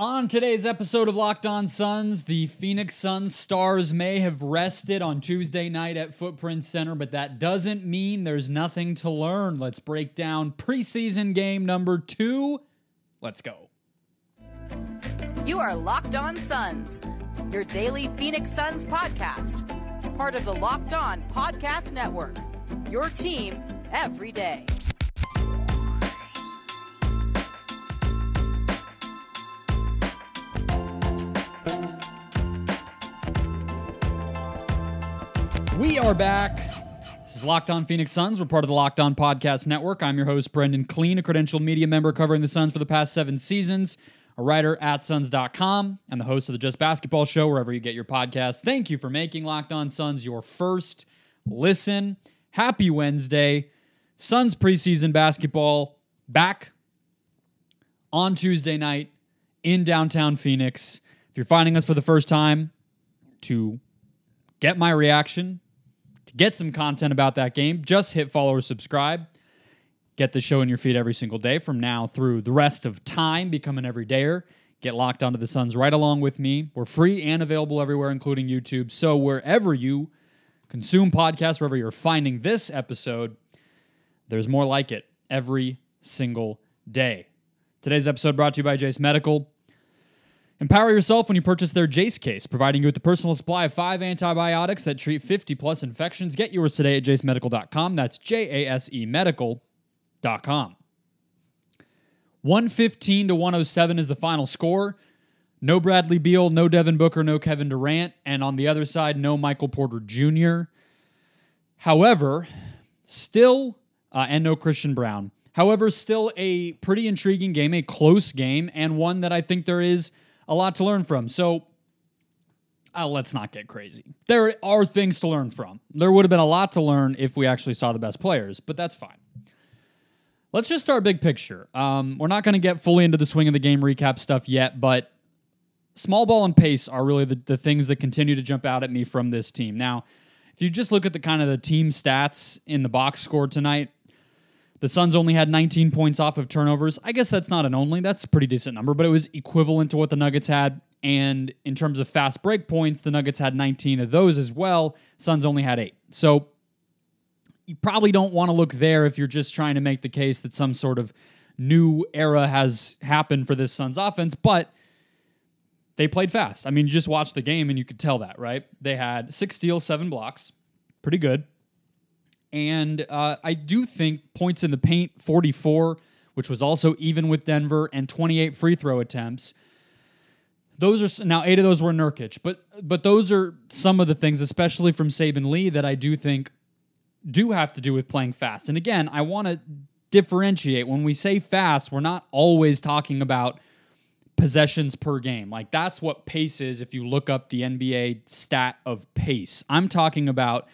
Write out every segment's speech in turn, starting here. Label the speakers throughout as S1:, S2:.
S1: On today's episode of Locked On Suns, the Phoenix Suns stars may have rested on Tuesday night at Footprint Center, but that doesn't mean there's nothing to learn. Let's break down preseason game number two. Let's go.
S2: You are Locked On Suns, your daily Phoenix Suns podcast, part of the Locked On Podcast Network. Your team every day.
S1: We are back. This is Locked On Phoenix Suns. We're part of the Locked On Podcast Network. I'm your host, Brendon Kleen, a credentialed media member covering the Suns for the past seven seasons, a writer at Suns.com, and the host of the Just Basketball Show, wherever you get your podcasts. Thank you for making Locked On Suns your first listen. Happy Wednesday. Suns preseason basketball back on Tuesday night in downtown Phoenix. If you're finding us for the first time, to get my reaction, to get some content about that game, just hit follow or subscribe. Get the show in your feed every single day from now through the rest of time. Become an everydayer. Get locked onto the Suns right along with me. We're free and available everywhere, including YouTube. So wherever you consume podcasts, wherever you're finding this episode, there's more like it every single day. Today's episode brought to you by Jase Medical. Empower yourself when you purchase their Jase case, providing you with a personal supply of five antibiotics that treat 50 plus infections. Get yours today at jasemedical.com. That's J A S E medical.com. 115 to 107 is the final score. No Bradley Beal, no Devin Booker, no Kevin Durant, and on the other side, no Michael Porter Jr. However, still, uh, and no Christian Braun. However, still a pretty intriguing game, a close game, and one that I think there is a lot to learn from. So uh, let's not get crazy. There are things to learn from. There would have been a lot to learn if we actually saw the best players, but that's fine. Let's just start big picture. Um, we're not going to get fully into the swing of the game recap stuff yet, but small ball and pace are really the, the things that continue to jump out at me from this team. Now, if you just look at the kind of the team stats in the box score tonight, the Suns only had 19 points off of turnovers. I guess that's not an only, that's a pretty decent number, but it was equivalent to what the Nuggets had. And in terms of fast break points, the Nuggets had 19 of those as well. Suns only had eight. So you probably don't want to look there if you're just trying to make the case that some sort of new era has happened for this Suns offense, but they played fast. I mean, you just watched the game and you could tell that, right? They had six steals, seven blocks. Pretty good. And uh, I do think points in the paint 44, which was also even with Denver, and 28 free throw attempts. Those are now eight of those were Nurkic, but but those are some of the things, especially from Saben Lee, that I do think do have to do with playing fast. And again, I want to differentiate when we say fast, we're not always talking about possessions per game. Like that's what pace is if you look up the NBA stat of pace. I'm talking about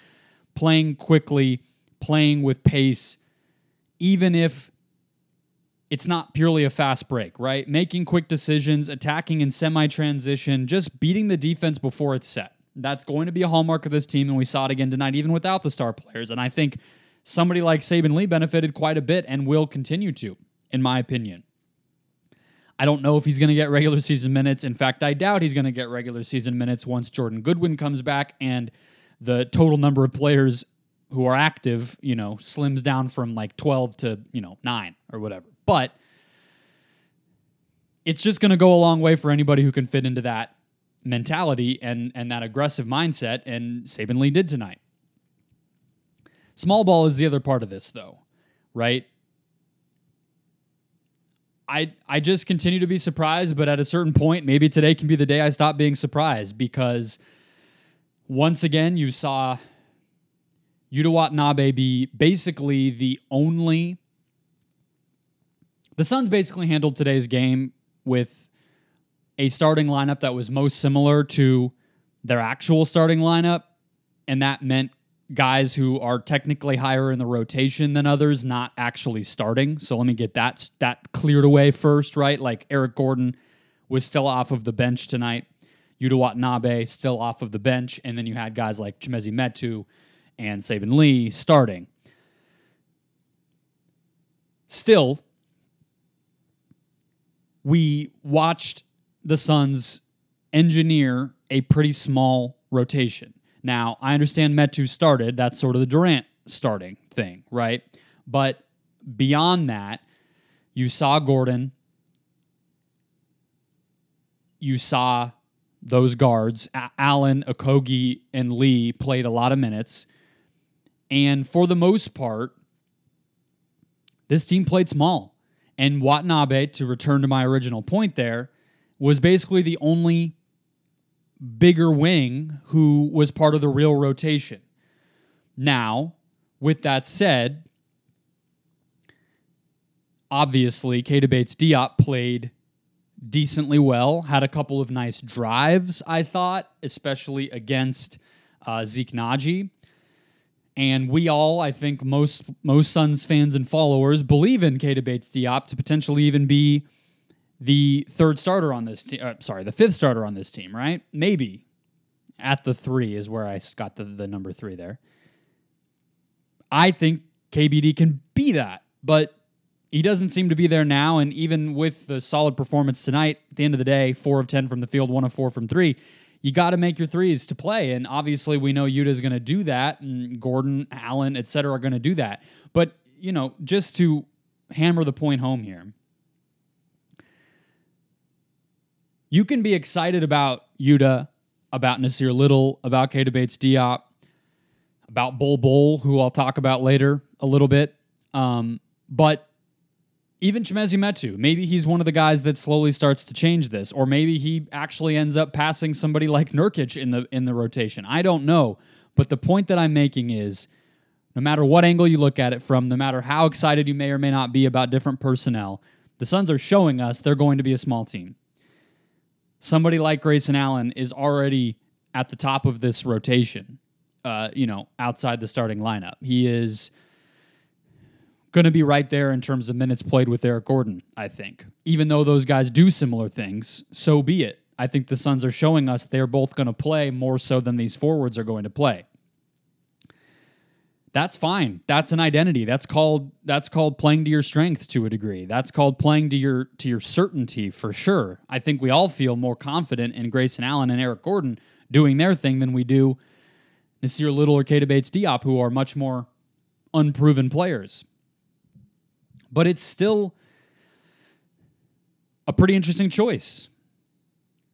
S1: playing quickly, playing with pace, even if it's not purely a fast break, right? Making quick decisions, attacking in semi transition, just beating the defense before it's set. That's going to be a hallmark of this team, and we saw it again tonight, even without the star players. And I think somebody like Saben Lee benefited quite a bit and will continue to, in my opinion. I don't know if he's going to get regular season minutes. In fact, I doubt he's going to get regular season minutes once Jordan Goodwin comes back and the total number of players who are active, you know, slims down from like 12 to, you know, 9 or whatever. But it's just going to go a long way for anybody who can fit into that mentality and and that aggressive mindset and Saben Lee did tonight. Small ball is the other part of this though, right? I I just continue to be surprised, but at a certain point, maybe today can be the day I stop being surprised because once again you saw Yuta Watanabe be basically the only the Suns basically handled today's game with a starting lineup that was most similar to their actual starting lineup, and that meant guys who are technically higher in the rotation than others not actually starting. So let me get that that cleared away first, right? Like Eric Gordon was still off of the bench tonight. Yuta Watanabe still off of the bench, and then you had guys like Chimezie Metu and Saben Lee starting. Still, we watched the Suns engineer a pretty small rotation. Now, I understand Metu started. That's sort of the Durant starting thing, right? But beyond that, you saw Gordon. You saw those guards. Allen, Okogie, and Lee played a lot of minutes. And for the most part, this team played small. And Watanabe, to return to my original point there, was basically the only bigger wing who was part of the real rotation. Now, with that said, obviously, Keita Bates Diop played decently well, had a couple of nice drives, I thought, especially against uh, Zeke Nnaji. And we all, I think most most Suns fans and followers believe in Keita Bates Diop to potentially even be the third starter on this team. Uh, sorry, the fifth starter on this team, right? Maybe at the three is where I got the, the number three there. I think KBD can be that, but he doesn't seem to be there now. And even with the solid performance tonight, at the end of the day, four of 10 from the field, one of four from three, you got to make your threes to play. And obviously, we know Yuta is going to do that, and Gordon, Allen, et cetera, are going to do that. But, you know, just to hammer the point home here, you can be excited about Yuta, about Nassir Little, about Keita Bates Diop, about Bol Bol, who I'll talk about later a little bit. Um, but even Chimezie Metu, maybe he's one of the guys that slowly starts to change this, or maybe he actually ends up passing somebody like Nurkic in the in the rotation. I don't know, but the point that I'm making is, no matter what angle you look at it from, no matter how excited you may or may not be about different personnel, the Suns are showing us they're going to be a small team. Somebody like Grayson Allen is already at the top of this rotation. Uh, you know, outside the starting lineup, he is going to be right there in terms of minutes played with Eric Gordon, I think. Even though those guys do similar things, so be it. I think the Suns are showing us they're both going to play more so than these forwards are going to play. That's fine. That's an identity. That's called that's called playing to your strengths to a degree. That's called playing to your to your certainty for sure. I think we all feel more confident in Grayson Allen and Eric Gordon doing their thing than we do Nassir Little or Keita Bates Diop, who are much more unproven players. But it's still a pretty interesting choice.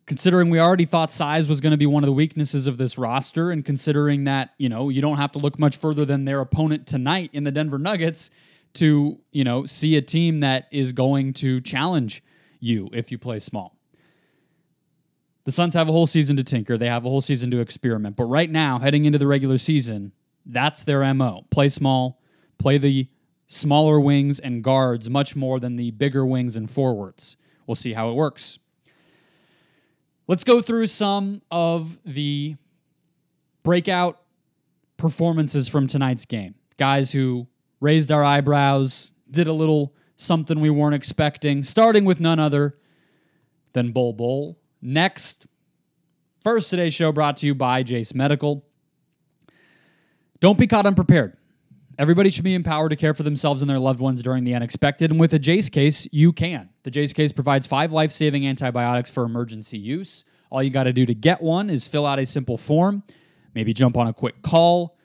S1: Considering we already thought size was going to be one of the weaknesses of this roster, and considering that, you know, you don't have to look much further than their opponent tonight in the Denver Nuggets to, you know, see a team that is going to challenge you if you play small. The Suns have a whole season to tinker. They have a whole season to experiment. But right now, heading into the regular season, that's their MO. Play small, play the smaller wings and guards much more than the bigger wings and forwards. We'll see how it works. Let's go through some of the breakout performances from tonight's game. Guys who raised our eyebrows, did a little something we weren't expecting, starting with none other than Bol Bol. Next, first today's show brought to you by Jase Medical. Don't be caught unprepared. Everybody should be empowered to care for themselves and their loved ones during the unexpected. And with a Jase case, you can. The Jase case provides five life saving antibiotics for emergency use. All you got to do to get one is fill out a simple form, maybe jump on a quick call.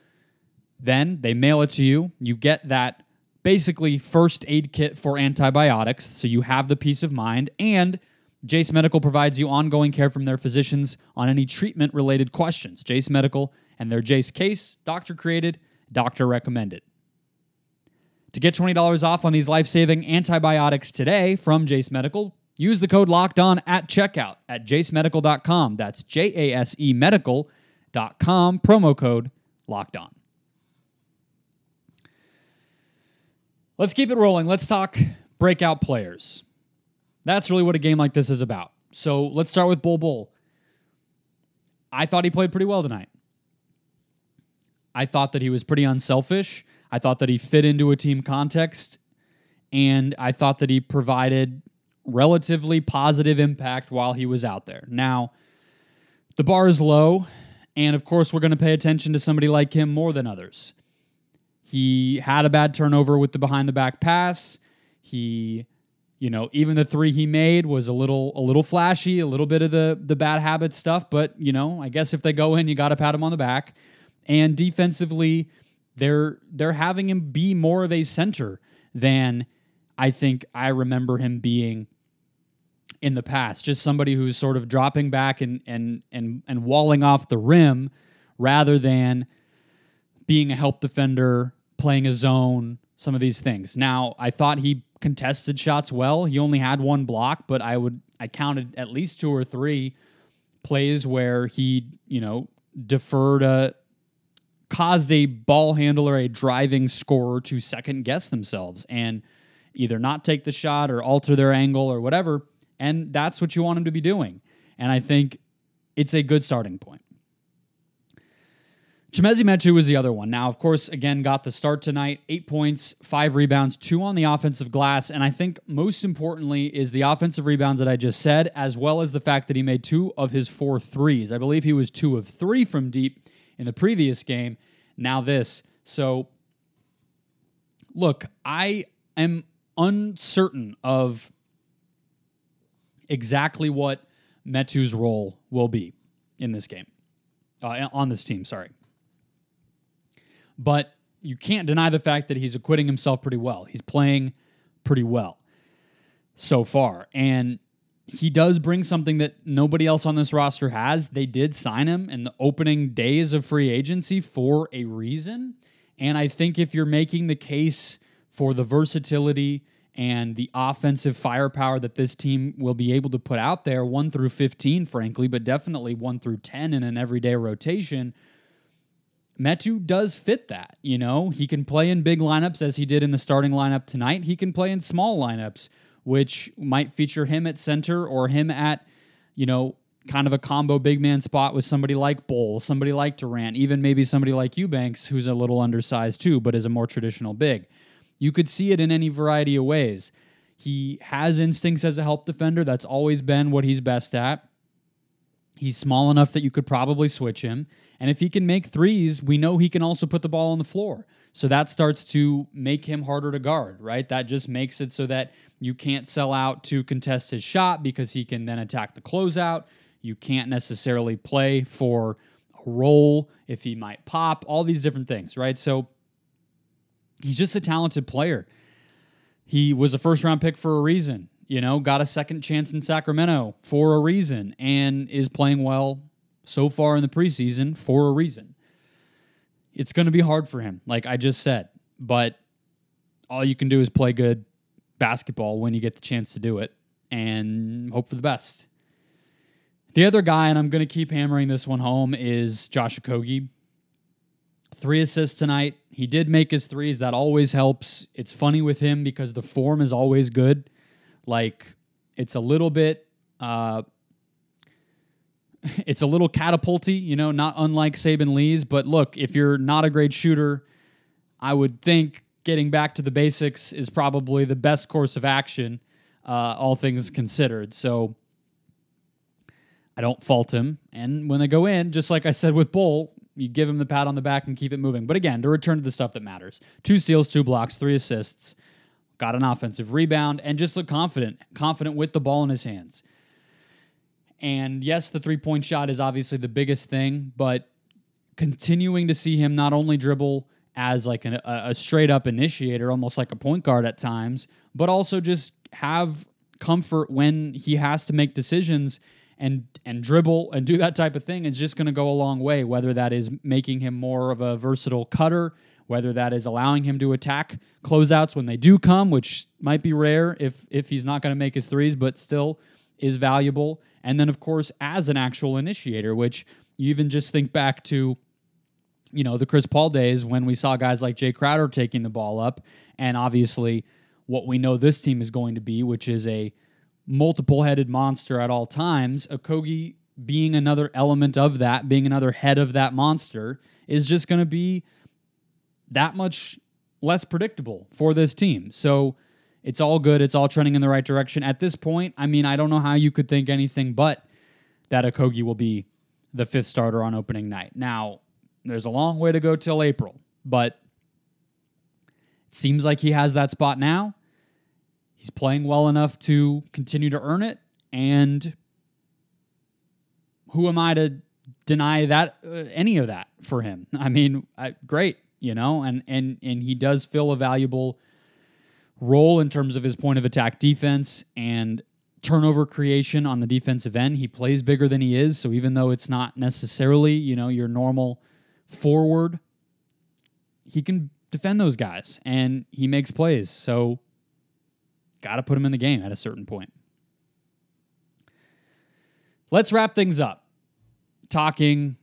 S1: Then they mail it to you. You get that basically first aid kit for antibiotics, so you have the peace of mind. And Jase Medical provides you ongoing care from their physicians on any treatment related questions. Jase Medical and their Jase case, doctor created, doctor recommended. To get $20 off on these life saving antibiotics today from Jase Medical, use the code locked on at checkout at jasemedical.com. That's J A S E medical.com, promo code locked on. Let's keep it rolling. Let's talk breakout players. That's really what a game like this is about. So let's start with Bol Bol. I thought he played pretty well tonight. I thought that he was pretty unselfish. I thought that he fit into a team context. And I thought that he provided relatively positive impact while he was out there. Now, the bar is low. And of course, we're going to pay attention to somebody like him more than others. He had a bad turnover with the behind the back pass. He You know, even the three he made was a little a little flashy, a little bit of the the bad habit stuff, but you know, I guess if they go in, you got to pat him on the back. And defensively, they're they're having him be more of a center than I think I remember him being in the past. Just somebody who's sort of dropping back and and and and walling off the rim rather than being a help defender, playing a zone, some of these things. Now, I thought he contested shots well. He only had one block, but I would I counted at least two or three plays where he, you know, deferred a caused a ball handler, a driving scorer to second guess themselves and either not take the shot or alter their angle or whatever. And that's what you want them to be doing. And I think it's a good starting point. Chimezie Metu was the other one. Now, of course, again, got the start tonight. Eight points, five rebounds, two on the offensive glass. And I think most importantly is the offensive rebounds that I just said, as well as the fact that he made two of his four threes. I believe he was two of three from deep in the previous game. Now, this. So, look, I am uncertain of exactly what Metu's role will be in this game, uh, on this team, sorry. But you can't deny the fact that he's acquitting himself pretty well. He's playing pretty well so far. And he does bring something that nobody else on this roster has. They did sign him in the opening days of free agency for a reason. And I think if you're making the case for the versatility and the offensive firepower that this team will be able to put out there, 1 through 15, frankly, but definitely 1 through 10 in an everyday rotation, Metu does fit that. You know, he can play in big lineups as he did in the starting lineup tonight. He can play in small lineups, which might feature him at center or him at, you know, kind of a combo big man spot with somebody like Bol, somebody like Durant, even maybe somebody like Eubanks, who's a little undersized too, but is a more traditional big. You could see it in any variety of ways. He has instincts as a help defender. That's always been what he's best at. He's small enough that you could probably switch him. And if he can make threes, we know he can also put the ball on the floor. So that starts to make him harder to guard, right? That just makes it so that you can't sell out to contest his shot because he can then attack the closeout. You can't necessarily play for a roll if he might pop, all these different things, right? So he's just a talented player. He was a first round pick for a reason you know, got a second chance in Sacramento for a reason and is playing well so far in the preseason for a reason. It's going to be hard for him, like I just said, but all you can do is play good basketball when you get the chance to do it and hope for the best. The other guy, and I'm going to keep hammering this one home, is Josh Okogie. Three assists tonight. He did make his threes. That always helps. It's funny with him because the form is always good. Like it's a little bit uh it's a little catapulty, you know, not unlike Saben Lee's, but look, if you're not a great shooter, I would think getting back to the basics is probably the best course of action, uh, all things considered. So I don't fault him. And when they go in, just like I said with Bol, you give him the pat on the back and keep it moving. But again, to return to the stuff that matters two steals, two blocks, three assists got an offensive rebound, and just looked confident, confident with the ball in his hands. And yes, the three point shot is obviously the biggest thing, but continuing to see him not only dribble as like an, a, a straight up initiator, almost like a point guard at times, but also just have comfort when he has to make decisions and and dribble and do that type of thing is just going to go a long way whether that is making him more of a versatile cutter whether that is allowing him to attack closeouts when they do come, which might be rare if if he's not going to make his threes, but still is valuable. And then of course as an actual initiator, which you even just think back to you know the Chris Paul days when we saw guys like Jae Crowder taking the ball up, and obviously what we know this team is going to be, which is a multiple headed monster at all times. Okogie being another element of that, being another head of that monster, is just going to be that much less predictable for this team. So it's all good. It's all trending in the right direction. At this point, I mean, I don't know how you could think anything but that Okogie will be the fifth starter on opening night. Now, there's a long way to go till April, but it seems like he has that spot now. he's playing well enough to continue to earn it. And who am I to deny that uh, any of that for him? I mean, I, great, you know, and and and he does fill a valuable role in terms of his point of attack defense and turnover creation on the defensive end. He plays bigger than he is, so even though it's not necessarily, you know, your normal forward, he can defend those guys and he makes plays. So got to put him in the game at a certain point. Let's wrap things up talking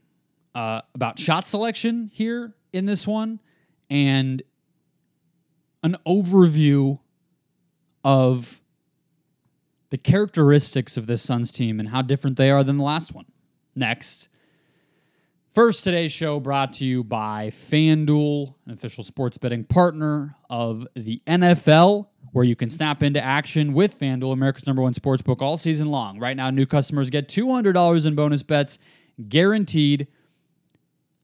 S1: uh, about shot selection here in this one and an overview of the characteristics of this Suns team and how different they are than the last one. Next. First, today's show brought to you by FanDuel, an official sports betting partner of the NFL, where you can snap into action with FanDuel, America's number one sports book, all season long. Right now, new customers get $200 in bonus bets guaranteed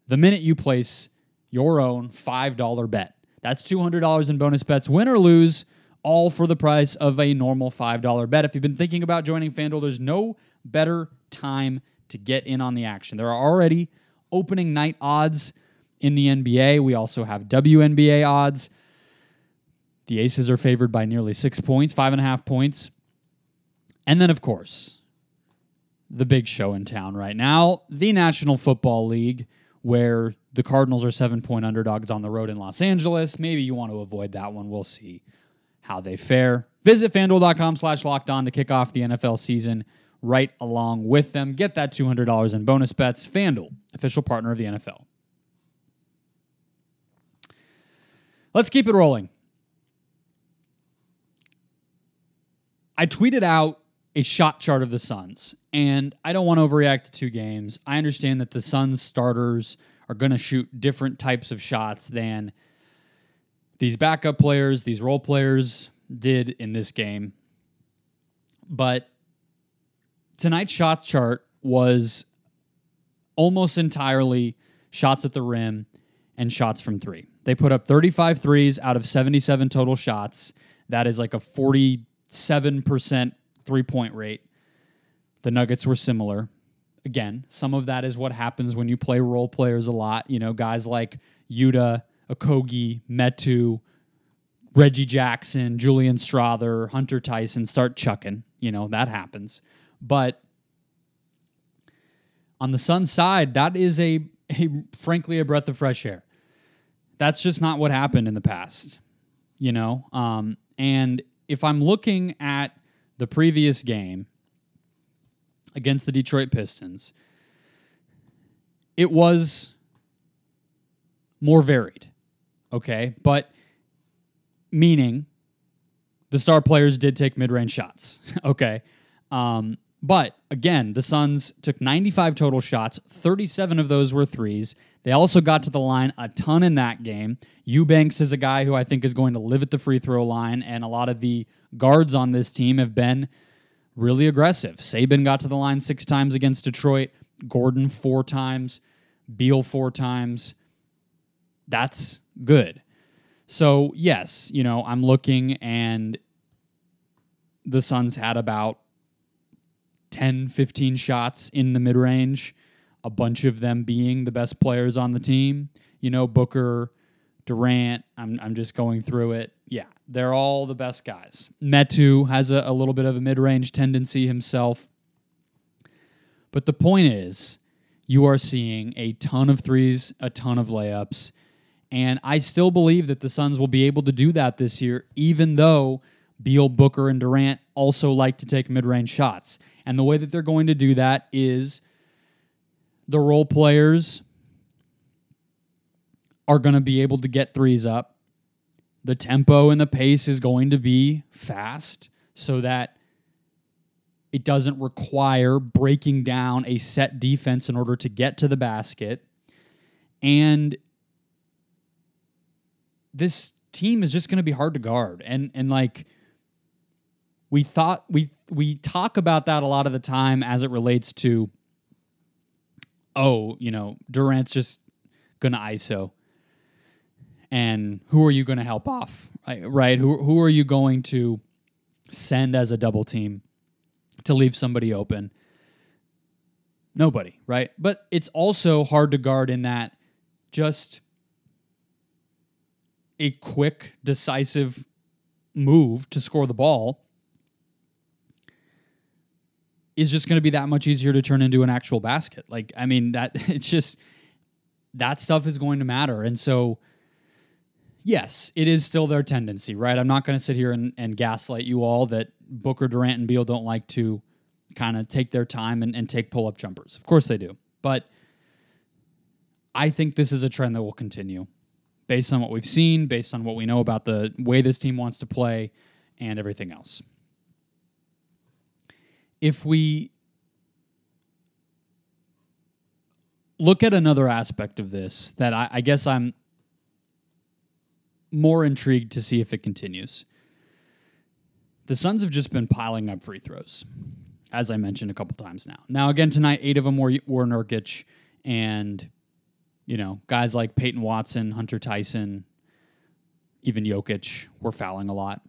S1: the minute you place your own $5 bet. That's $200 in bonus bets, win or lose, all for the price of a normal $5 bet. If you've been thinking about joining FanDuel, there's no better time to get in on the action. There are already opening night odds in the NBA. We also have WNBA odds. The Aces are favored by nearly six points, five and a half points. And then, of course, the big show in town right now the National Football League, where the Cardinals are seven point underdogs on the road in Los Angeles. Maybe you want to avoid that one. We'll see how they fare. Visit fanduel.com slash locked on to kick off the NFL season right along with them. Get that $200 in bonus bets. FanDuel, official partner of the NFL. Let's keep it rolling. I tweeted out a shot chart of the Suns, and I don't want to overreact to two games. I understand that the Suns starters are going to shoot different types of shots than these backup players, these role players did in this game. But tonight's shot chart was almost entirely shots at the rim and shots from three. They put up 35 threes out of 77 total shots. That is like a 47% three point rate. The Nuggets were similar. Again, some of that is what happens when you play role players a lot. You know, guys like Yuta, Okogie, Metu, Reggie Jackson, Julian Strawther, Hunter Tyson start chucking. You know, that happens. But on the Suns side, that is a, a frankly a breath of fresh air. That's just not what happened in the past, you know. Um, and if I'm looking at the previous game against the Detroit Pistons, it was more varied. Okay, but meaning the star players did take mid-range shots. okay. Um, but again, the Suns took 95 total shots, 37 of those were threes. They also got to the line a ton in that game. Eubanks is a guy who I think is going to live at the free throw line, and a lot of the guards on this team have been really aggressive. Saben got to the line six times against Detroit, Gordon four times, Beal four times. That's good. So, yes, you know, I'm looking and the Suns had about 10, 15 shots in the mid range, a bunch of them being the best players on the team. You know, Booker, Durant, I'm, I'm just going through it. Yeah, they're all the best guys. Metu has a, a little bit of a mid range tendency himself. But the point is, you are seeing a ton of threes, a ton of layups. And I still believe that the Suns will be able to do that this year, even though Beal, Booker, and Durant also like to take mid range shots. And the way that they're going to do that is the role players are going to be able to get threes up. The tempo and the pace is going to be fast so that it doesn't require breaking down a set defense in order to get to the basket. And this team is just going to be hard to guard. And and like we thought we we talk about that a lot of the time as it relates to oh, you know, Durant's just going to ISO. And who are you going to help off? Right? Who who are you going to send as a double team to leave somebody open? Nobody, right? But it's also hard to guard in that just a quick, decisive move to score the ball is just going to be that much easier to turn into an actual basket. Like, I mean, that it's just that stuff is going to matter. And so, yes, it is still their tendency, right? I'm not going to sit here and, and, gaslight you all that Booker, Durant, and Beal don't like to kind of take their time and, and take pull up jumpers. Of course they do. But I think this is a trend that will continue based on what we've seen, based on what we know about the way this team wants to play, and everything else. If we look at another aspect of this that I, I guess I'm more intrigued to see if it continues. The Suns have just been piling up free throws, as I mentioned a couple times now. Now, again, tonight, eight of them were, were Nurkic, and you know, guys like Peyton Watson, Hunter Tyson, even Jokic were fouling a lot.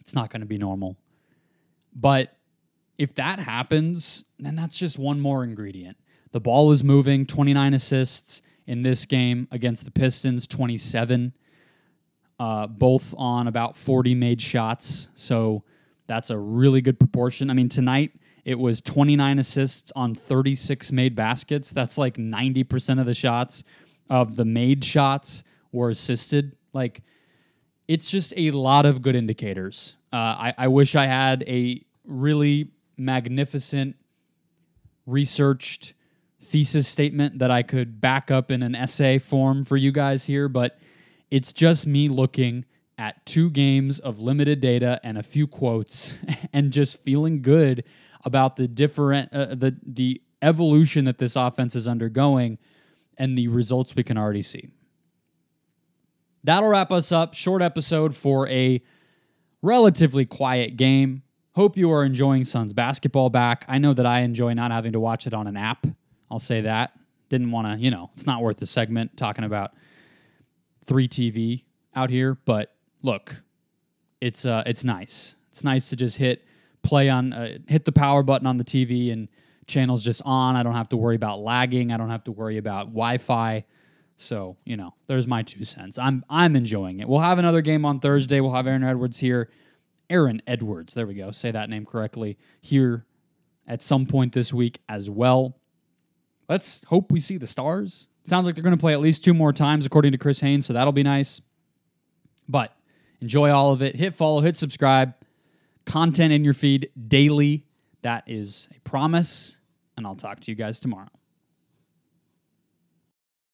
S1: It's not going to be normal. But if that happens, then that's just one more ingredient. The ball is moving, 29 assists in this game against the Pistons, 27, uh, both on about 40 made shots. So that's a really good proportion. I mean, tonight it was 29 assists on 36 made baskets. That's like 90% of the shots of the made shots were assisted. Like, it's just a lot of good indicators. Uh, I, I wish I had a really magnificent, researched thesis statement that I could back up in an essay form for you guys here, but it's just me looking at two games of limited data and a few quotes and just feeling good about the different uh, the the evolution that this offense is undergoing and the results we can already see. That'll wrap us up. Short episode for a relatively quiet game. Hope you are enjoying Suns basketball back. I know that I enjoy not having to watch it on an app. I'll say that. Didn't want to, you know, it's not worth the segment talking about 3TV out here, but look, it's uh it's nice. It's nice to just hit play on uh, hit the power button on the TV and channels just on. I don't have to worry about lagging. I don't have to worry about Wi-Fi. So you know, there's my two cents. I'm I'm enjoying it. We'll have another game on Thursday. We'll have Aaron Edwards here. Aaron Edwards, there we go. Say that name correctly here at some point this week as well. Let's hope we see the stars. Sounds like they're going to play at least two more times, according to Chris Haynes, so that'll be nice. But enjoy all of it. Hit follow, hit subscribe content in your feed daily. That is a promise, and I'll talk to you guys tomorrow.